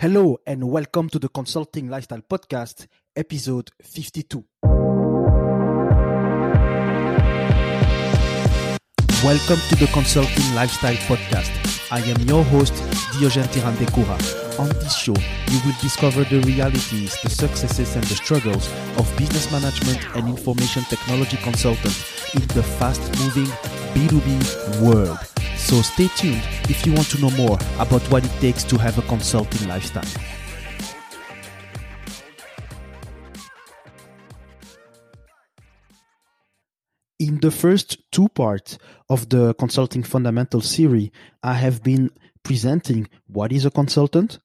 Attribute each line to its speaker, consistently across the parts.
Speaker 1: Hello and welcome to the Consulting Lifestyle Podcast, episode 52. Welcome to the Consulting Lifestyle Podcast. I am your host, Diogene Ntirandekura. On this show, you will discover the realities, the successes, and the struggles of business management and information technology consultants in the fast moving B2B world. So stay tuned if you want to know more about what it takes to have a consulting lifestyle. In the first two parts of the Consulting Fundamental series, I have been presenting what is a consultant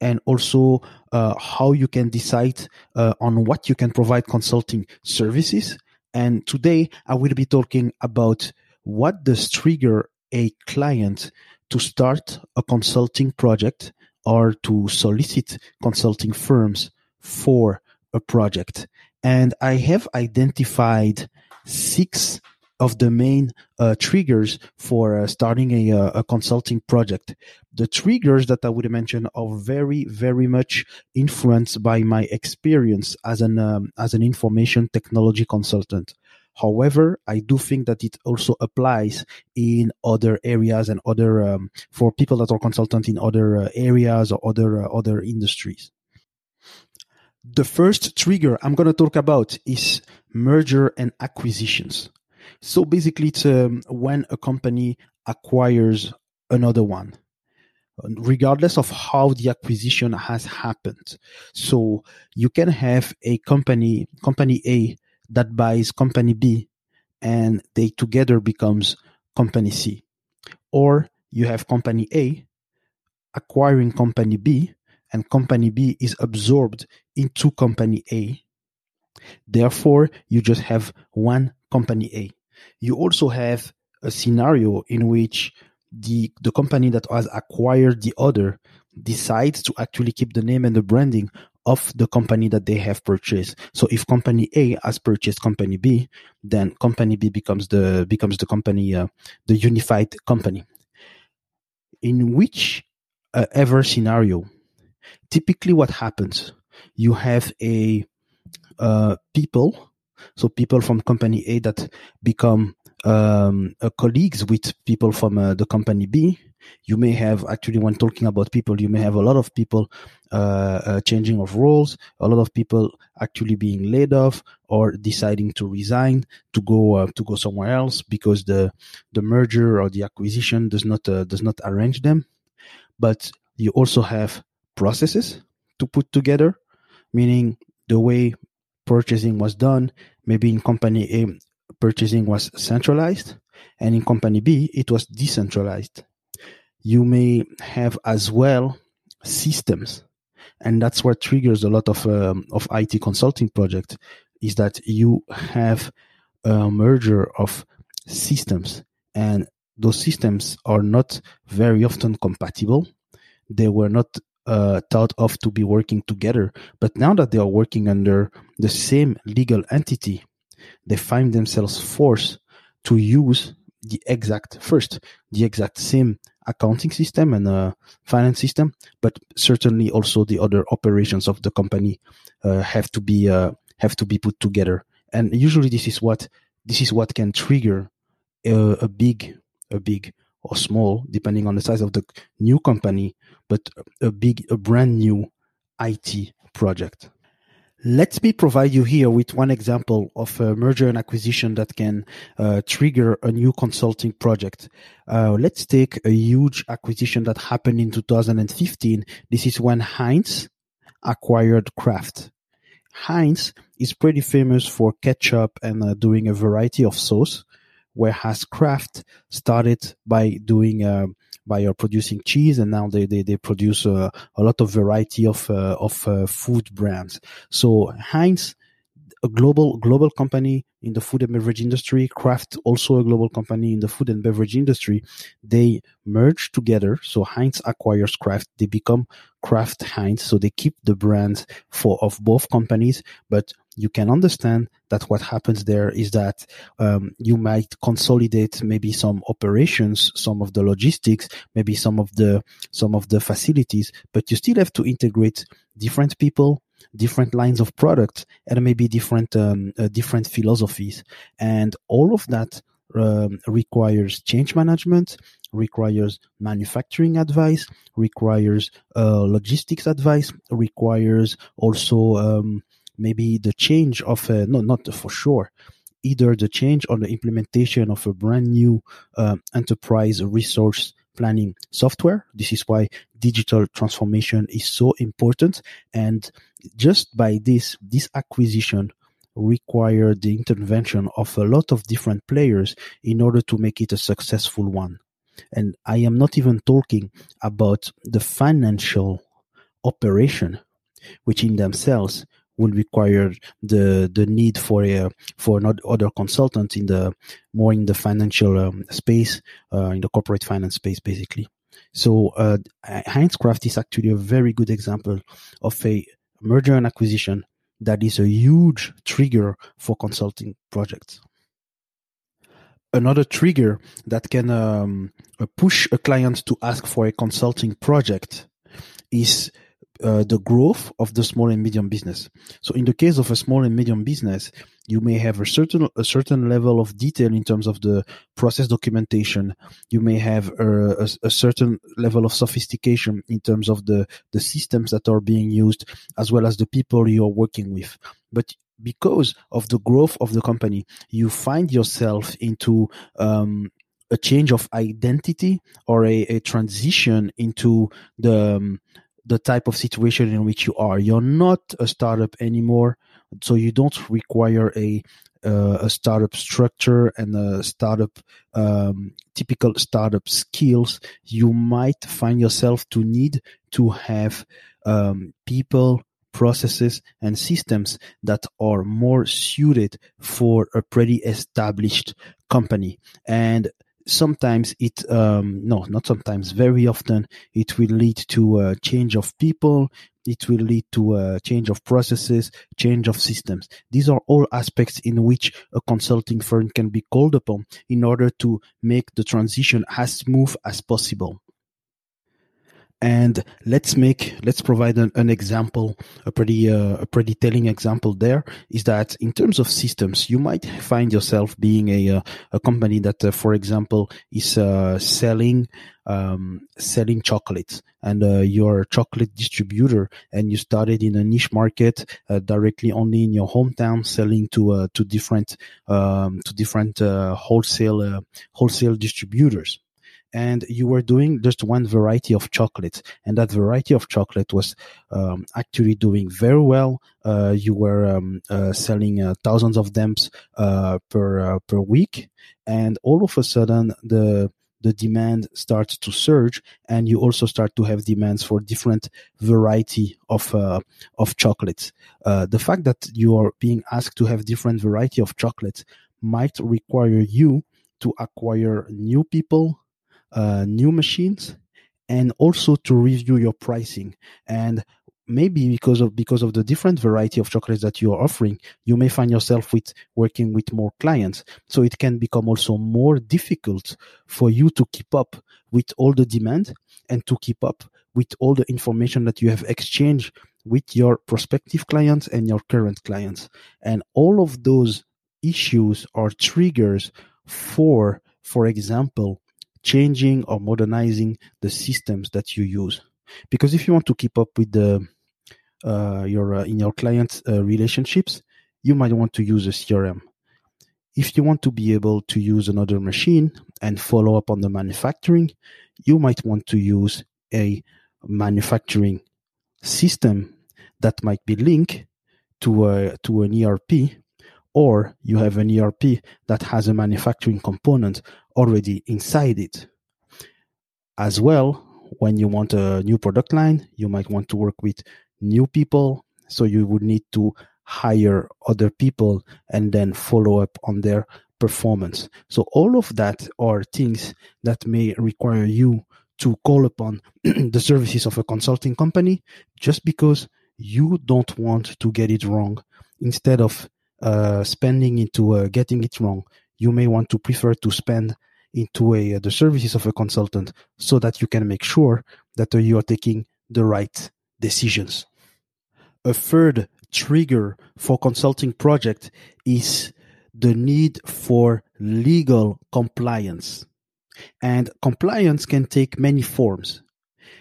Speaker 1: and also uh, how you can decide uh, on what you can provide consulting services. And today I will be talking about what does trigger a client to start a consulting project or to solicit consulting firms for a project. And I have identified six of the main uh, triggers for uh, starting a, uh, a, consulting project. The triggers that I would mention are very, very much influenced by my experience as an um, as an information technology consultant. However, I do think that it also applies in other areas and other um, for people that are consultant in other uh, areas or other uh, other industries. The first trigger I'm going to talk about is merger and acquisitions. So basically, it's um, when a company acquires another one regardless of how the acquisition has happened. So you can have a company, company A that buys company B and they together becomes company C. Or you have company A acquiring company B and company B is absorbed into company A. Therefore, you just have one company A. You also have a scenario in which the, the company that has acquired the other decides to actually keep the name and the branding of the company that they have purchased. So if company A has purchased company B, then company B becomes the becomes the company uh, the unified company. In which uh, ever scenario, typically what happens, you have a uh, people, so people from company A that become um, uh, colleagues with people from uh, the company B. You may have actually, when talking about people, you may have a lot of people uh, uh, changing of roles, a lot of people actually being laid off or deciding to resign to go uh, to go somewhere else because the the merger or the acquisition does not does not arrange them. But you also have processes to put together, meaning the way purchasing was done. Maybe in company A, purchasing was centralized, and in company B, it was decentralized. You may have as well systems, and that's what triggers a lot of um, of IT consulting projects. Is that you have a merger of systems, and those systems are not very often compatible. They were not uh, thought of to be working together, but now that they are working under the same legal entity, they find themselves forced to use the exact first the exact same accounting system and uh, finance system but certainly also the other operations of the company uh, have to be uh, have to be put together. And usually this is what this is what can trigger a, a big a big or small depending on the size of the new company but a big a brand new IT project let me provide you here with one example of a merger and acquisition that can uh, trigger a new consulting project. Uh, let's take a huge acquisition that happened in 2015. This is when Heinz acquired Kraft. Heinz is pretty famous for ketchup and uh, doing a variety of sauce, whereas Kraft started by doing uh, by uh, producing cheese, and now they they, they produce uh, a lot of variety of uh, of food brands. So Heinz, a global global company in the food and beverage industry, Kraft, also a global company in the food and beverage industry, they merge together. So Heinz acquires Kraft, they become Kraft Heinz. So they keep the brands for of both companies, but you can understand that what happens there is that um, you might consolidate maybe some operations, some of the logistics, maybe some of the some of the facilities, but you still have to integrate different people, different lines of products, and maybe different um, uh, different philosophies, and all of that um, requires change management, requires manufacturing advice, requires uh, logistics advice, requires also um, maybe the change of no, not for sure, either the change or the implementation of a brand new uh, enterprise resource planning software. This is why digital transformation is so important. And just by this, this acquisition required the intervention of a lot of different players in order to make it a successful one. And I am not even talking about the financial operation, which in themselves will require the the need for a for not other consultant in the more in the financial um, space, uh, in the corporate finance space, basically. So uh, Heinz Kraft is actually a very good example of a merger and acquisition that is a huge trigger for consulting projects. Another trigger that can um, push a client to ask for a consulting project is uh, the growth of the small and medium business. So in the case of a small and medium business, you may have a certain a certain level of detail in terms of the process documentation. You may have a, a, a certain level of sophistication in terms of the the systems that are being used, as well as the people you are working with. But because of the growth of the company, you find yourself into um, a change of identity or a, a transition into the um, the type of situation in which you are. You're not a startup anymore, so you don't require a uh, a startup structure and a startup um, typical startup skills. You might find yourself to need to have um, people processes and systems that are more suited for a pretty established company and sometimes it um, no not sometimes very often it will lead to a change of people it will lead to a change of processes change of systems. These are all aspects in which a consulting firm can be called upon in order to make the transition as smooth as possible and let's make let's provide an, an example a pretty uh, a pretty telling example there is that in terms of systems you might find yourself being a a, uh, a company that uh, for example is uh, selling um, selling chocolates. And uh, you're a chocolate distributor and you started in a niche market uh, directly only in your hometown selling to uh, to different um, to different wholesale wholesale distributors and you were doing just one variety of chocolate. And that variety of chocolate was um, actually doing very well. Uh, you were um, uh, selling uh, thousands of them uh, per uh, per week. And all of a sudden the the demand starts to surge and you also start to have demands for different variety of uh, of chocolates. The fact that you are being asked to have different variety of chocolates might require you to acquire new people uh, new machines and also to review your pricing. And maybe because of because of the different variety of chocolates that you are offering you may find yourself with working with more clients. So it can become also more difficult for you to keep up with all the demand and to keep up with all the information that you have exchanged with your prospective clients and your current clients. And all of those issues are triggers for for example changing or modernizing the systems that you use. Because if you want to keep up with the uh, your uh, in your client uh, relationships, you might want to use a CRM. If you want to be able to use another machine and follow up on the manufacturing, you might want to use a manufacturing system that might be linked to a, to an ERP or you have an ERP that has a manufacturing component already inside it. As well, when you want a new product line, you might want to work with new people. So you would need to hire other people and then follow up on their performance. So all of that are things that may require you to call upon the services of a consulting company just because you don't want to get it wrong. Instead of uh, spending into uh, getting it wrong, you may want to prefer to spend into a, the services of a consultant so that you can make sure that uh, you are taking the right decisions. A third trigger for consulting project is the need for legal compliance. And compliance can take many forms.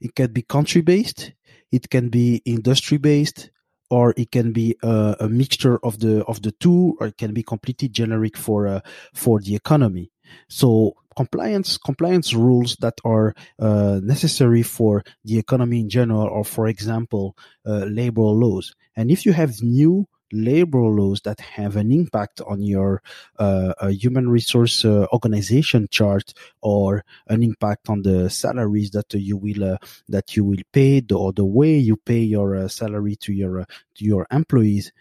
Speaker 1: It can be country based, it can be industry based, or it can be a, a, mixture of the of the two, or it can be completely generic for uh, for the economy. So compliance compliance rules that are uh, necessary for the economy in general, or for example, uh, labor laws. And if you have new labor laws that have an impact on your uh, human resource uh, organization chart or an impact on the salaries that you will uh, that you will pay or the way you pay your uh, salary to your uh, to your employees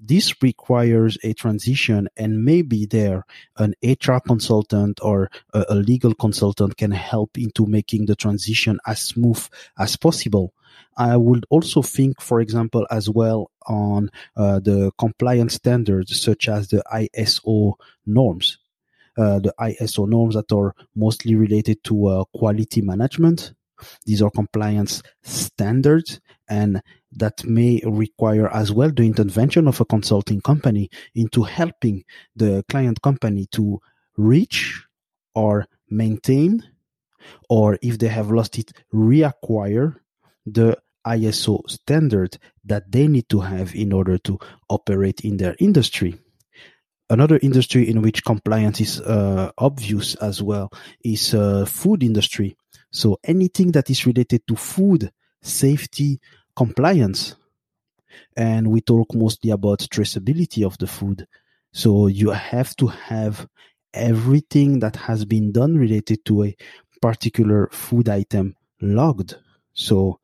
Speaker 1: this requires a transition and maybe there an HR consultant or a, a, legal consultant can help into making the transition as smooth as possible. I would also think, for example, as well on uh, the compliance standards such as the ISO norms. Uh, the ISO norms that are mostly related to uh, quality management. These are compliance standards and that may require as well the intervention of a consulting company into helping the client company to reach or maintain or if they have lost it reacquire the ISO standard that they need to have in order to operate in their industry. Another industry in which compliance is uh, obvious as well is uh, food industry. So anything that is related to food safety compliance, and we talk mostly about traceability of the food. So you have to have everything that has been done related to a particular food item logged. So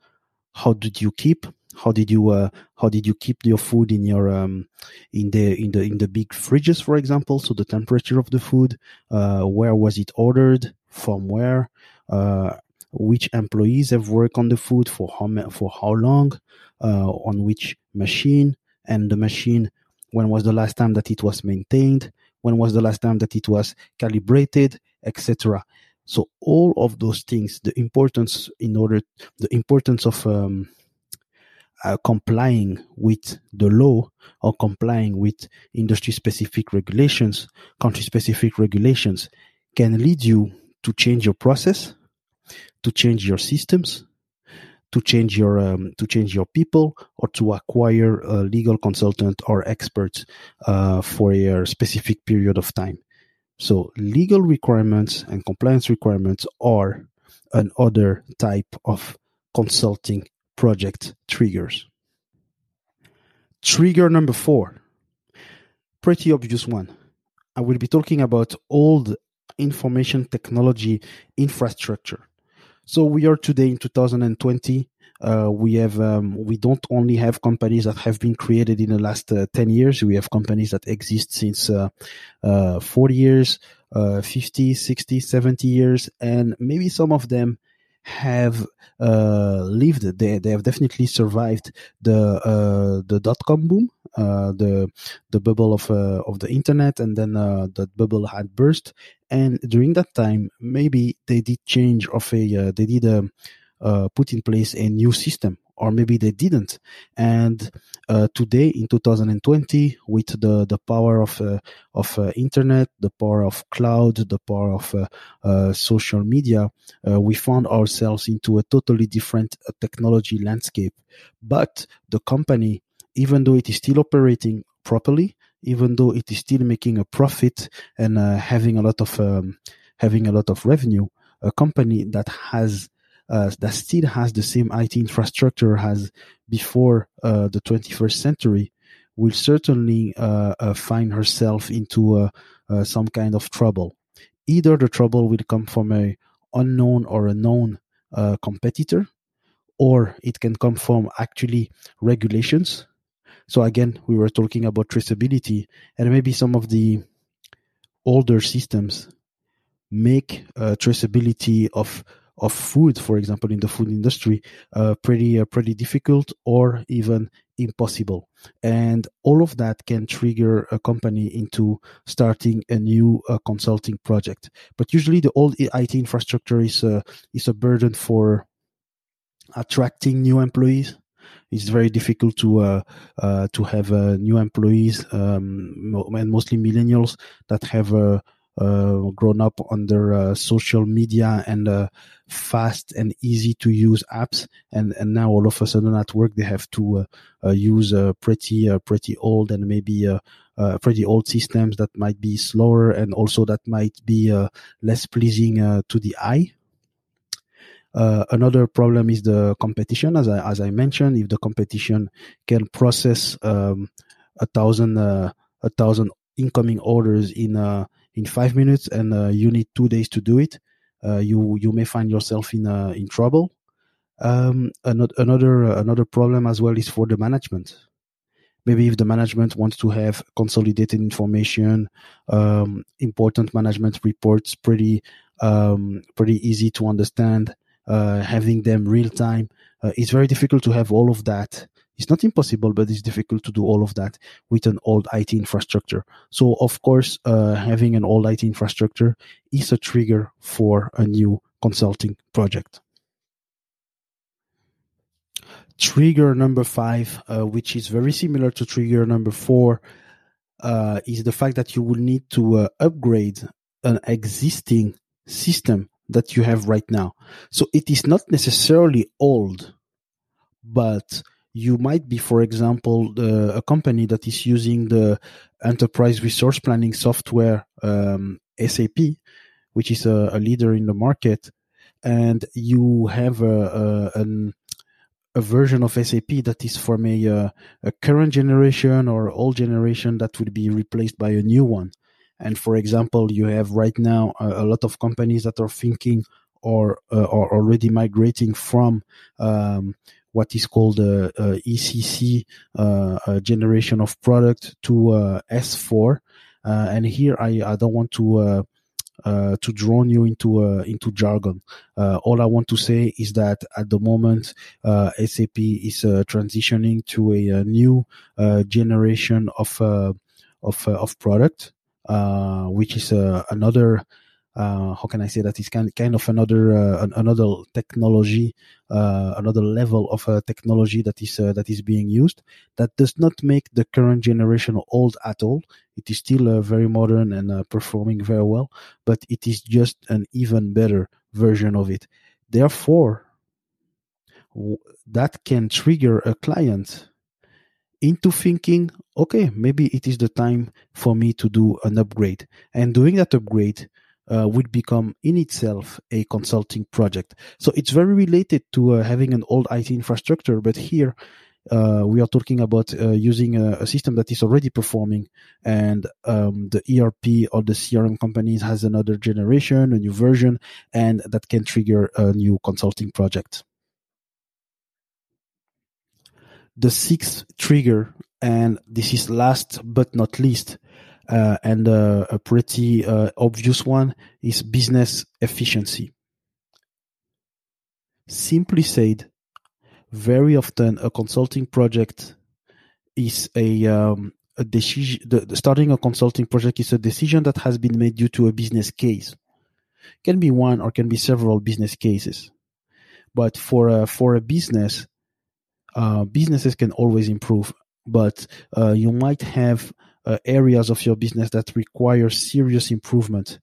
Speaker 1: how did you keep? How did you uh, how did you keep your food in your um, in the in the in the big fridges for example? So the temperature of the food uh, where was it ordered? From where? Uh, which employees have worked on the food for how for how long uh, on which machine and the machine when was the last time that it was maintained when was the last time that it was calibrated etc so all of those things, the importance in order, the importance of um, uh, complying with the law or complying with industry specific regulations, country specific regulations can lead you to change your process, to change your systems, to change your um, to change your people, or to acquire a legal consultant or experts uh, for a specific period of time. So legal requirements and compliance requirements are another type of consulting project triggers. Trigger number four, pretty obvious one. I will be talking about old information technology infrastructure. So we are today in 2020 uh, we have um, we don't only have companies that have been created in the last uh, 10 years. We have companies that exist since uh, uh 40 years uh, 50 60 70 years and maybe some of them have uh, lived. They, they have definitely survived the the dot com boom the the bubble of of the internet and then that bubble had burst. And during that time maybe they did change of a they did um, uh, put in place a new system or maybe they didn't. And uh, today, in 2020, with the the power of uh, of uh, internet, the power of cloud, the power of uh, uh, social media, we found ourselves into a totally different technology landscape. But the company, even though it is still operating properly, even though it is still making a profit and having a lot of um, having a lot of revenue, a company that has uh, that still has the same IT infrastructure as before uh, the 21st century will certainly uh, uh find herself into uh, some kind of trouble. Either the trouble will come from a unknown or a known competitor, or it can come from actually regulations So again, we were talking about traceability and maybe some of the older systems make uh, traceability of of food, for example, in the food industry, uh, pretty uh, pretty difficult or even impossible. And all of that can trigger a company into starting a new uh, consulting project. But usually, the old IT infrastructure is a is a burden for attracting new employees. It's very difficult to uh, uh, to have uh, new employees um, and mostly millennials that have uh, grown up under uh, social media and uh, fast and easy to use apps and and now all of a sudden at work they have to use pretty pretty old and maybe uh, pretty old systems that might be slower and also that might be uh, less pleasing uh, to the eye. another problem is the competition, as I as I mentioned. If the competition can process um, a thousand a thousand incoming orders in in five minutes and uh, you need two days to do it, uh, you you may find yourself in uh, in trouble. Um, another another problem as well is for the management. Maybe if the management wants to have consolidated information, um, important management reports, pretty um, pretty easy to understand, uh, having them real time. Uh, it's very difficult to have all of that it's not impossible, but it's difficult to do all of that with an old IT infrastructure. So, of course, uh, having an old IT infrastructure is a trigger for a new consulting project. Trigger number five, uh, which is very similar to trigger number four, uh, is the fact that you will need to uh, upgrade an existing system that you have right now. So it is not necessarily old, but you might be, for example, a company that is using the enterprise resource planning software um, SAP, which is a, a, leader in the market, and you have a, a, an, a version of SAP that is from a, uh, a current generation or old generation that would be replaced by a new one. And for example, you have right now a, a lot of companies that are thinking or uh, are already migrating from um, what is called a, a ECC uh, generation of product to uh, S4. Uh, and here I, I don't want to uh, to drown you into uh, into jargon. Uh, all I want to say is that at the moment, SAP is transitioning to a, a new generation of of of product, which is another uh, how can I say that it's kind kind of another uh, another technology, uh, another level of uh, technology that is uh, that is being used. That does not make the current generation old at all. It is still uh, very modern and performing very well, but it is just an even better version of it. Therefore, w- that can trigger a client into thinking, okay, maybe it is the time for me to do an upgrade. And doing that upgrade uh, would become in itself a consulting project. So it's very related to uh, having an old IT infrastructure, but here uh, we are talking about uh, using a, a, system that is already performing, and um, the ERP or the CRM companies has another generation, a new version, and that can trigger a new consulting project. The sixth trigger, and this is last but not least, uh, and uh, a pretty uh, obvious one is business efficiency. Simply said, very often a consulting project is a um, a decision. The, the starting a consulting project is a decision that has been made due to a business case. Can be one or can be several business cases, but for a for a business, uh, businesses can always improve. But uh, you might have uh, areas of your business that require serious improvement.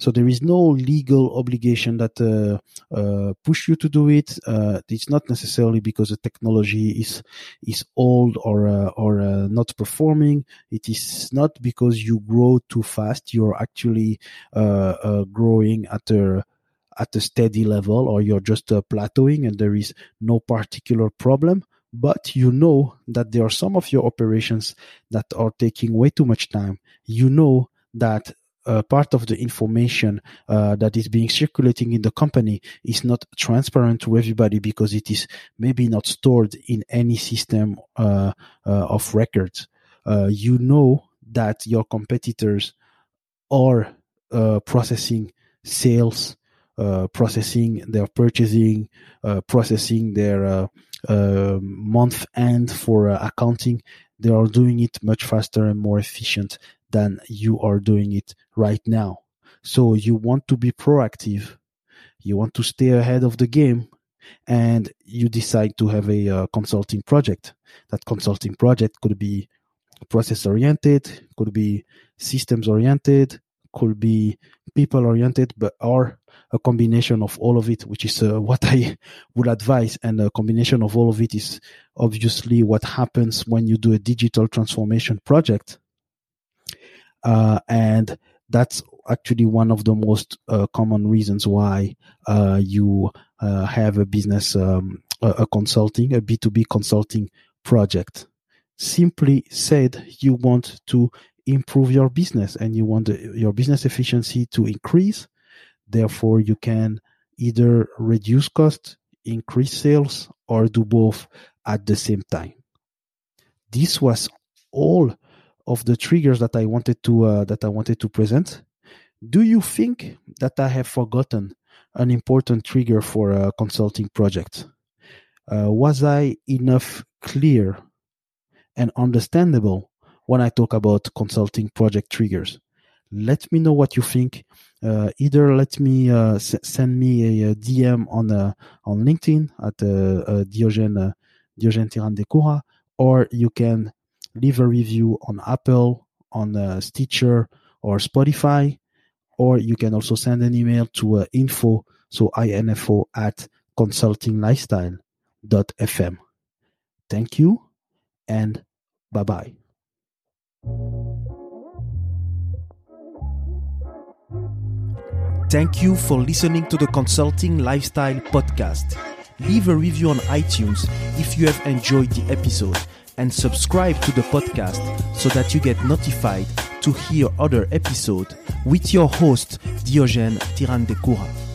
Speaker 1: So there is no legal obligation that uh, uh, push you to do it. Uh, it's not necessarily because the technology is is old or uh, or uh, not performing. It is not because you grow too fast. You're actually growing at a at a steady level, or you're just plateauing, and there is no particular problem but you know that there are some of your operations that are taking way too much time. You know that uh, part of the information uh, that is being circulating in the company is not transparent to everybody because it is maybe not stored in any system uh, uh of records. Uh, you know that your competitors are uh, processing sales, Uh, uh, processing their purchasing, processing their month end for uh, accounting. They are doing it much faster and more efficient than you are doing it right now. So you want to be proactive. You want to stay ahead of the game and you decide to have a uh, consulting project. That consulting project could be process oriented, could be systems oriented, could be people oriented, but or a combination of all of it, which is uh, what I would advise. And a combination of all of it is obviously what happens when you do a digital transformation project uh, and that's actually one of the most uh, common reasons why uh, you uh, have a business, um, a, a, consulting, a B2B consulting project. Simply said, you want to improve your business and you want the, your business efficiency to increase. Therefore, you can either reduce costs, increase sales, or do both at the same time. This was all of the triggers that I wanted to uh, that I wanted to present. Do you think that I have forgotten an important trigger for a consulting project? Uh, was I enough clear and understandable when I talk about consulting project triggers? Let me know what you think. Uh, either let me uh, s- send me a, a, DM on uh, on LinkedIn at uh, Diogène Diogène Ntirandekura, or you can leave a review on Apple, on uh, Stitcher, or Spotify. Or you can also send an email to uh, info, so info at consultinglifestyle.fm. Thank you and bye bye. Thank you for listening to the Consulting Lifestyle Podcast. Leave a review on iTunes if you have enjoyed the episode and subscribe to the podcast so that you get notified to hear other episodes with your host Diogène Ntirandekura.